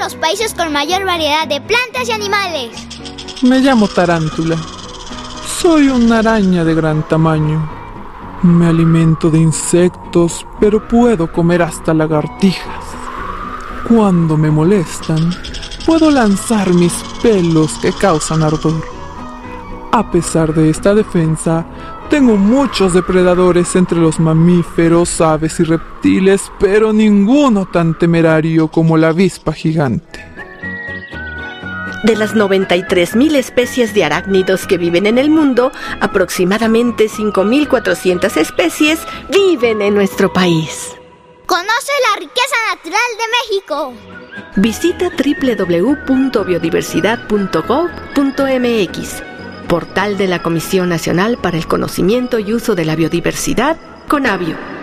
los países con mayor variedad de plantas y animales. Me llamo Tarántula. Soy una araña de gran tamaño. Me alimento de insectos, pero puedo comer hasta lagartijas. Cuando me molestan, puedo lanzar mis pelos que causan ardor. A pesar de esta defensa, tengo muchos depredadores entre los mamíferos, aves y reptiles, pero ninguno tan temerario como la avispa gigante. De las 93.000 especies de arácnidos que viven en el mundo, aproximadamente 5.400 especies viven en nuestro país. Conoce la riqueza natural de México. Visita www.biodiversidad.gov.mx, portal de la Comisión Nacional para el Conocimiento y Uso de la Biodiversidad, CONABIO.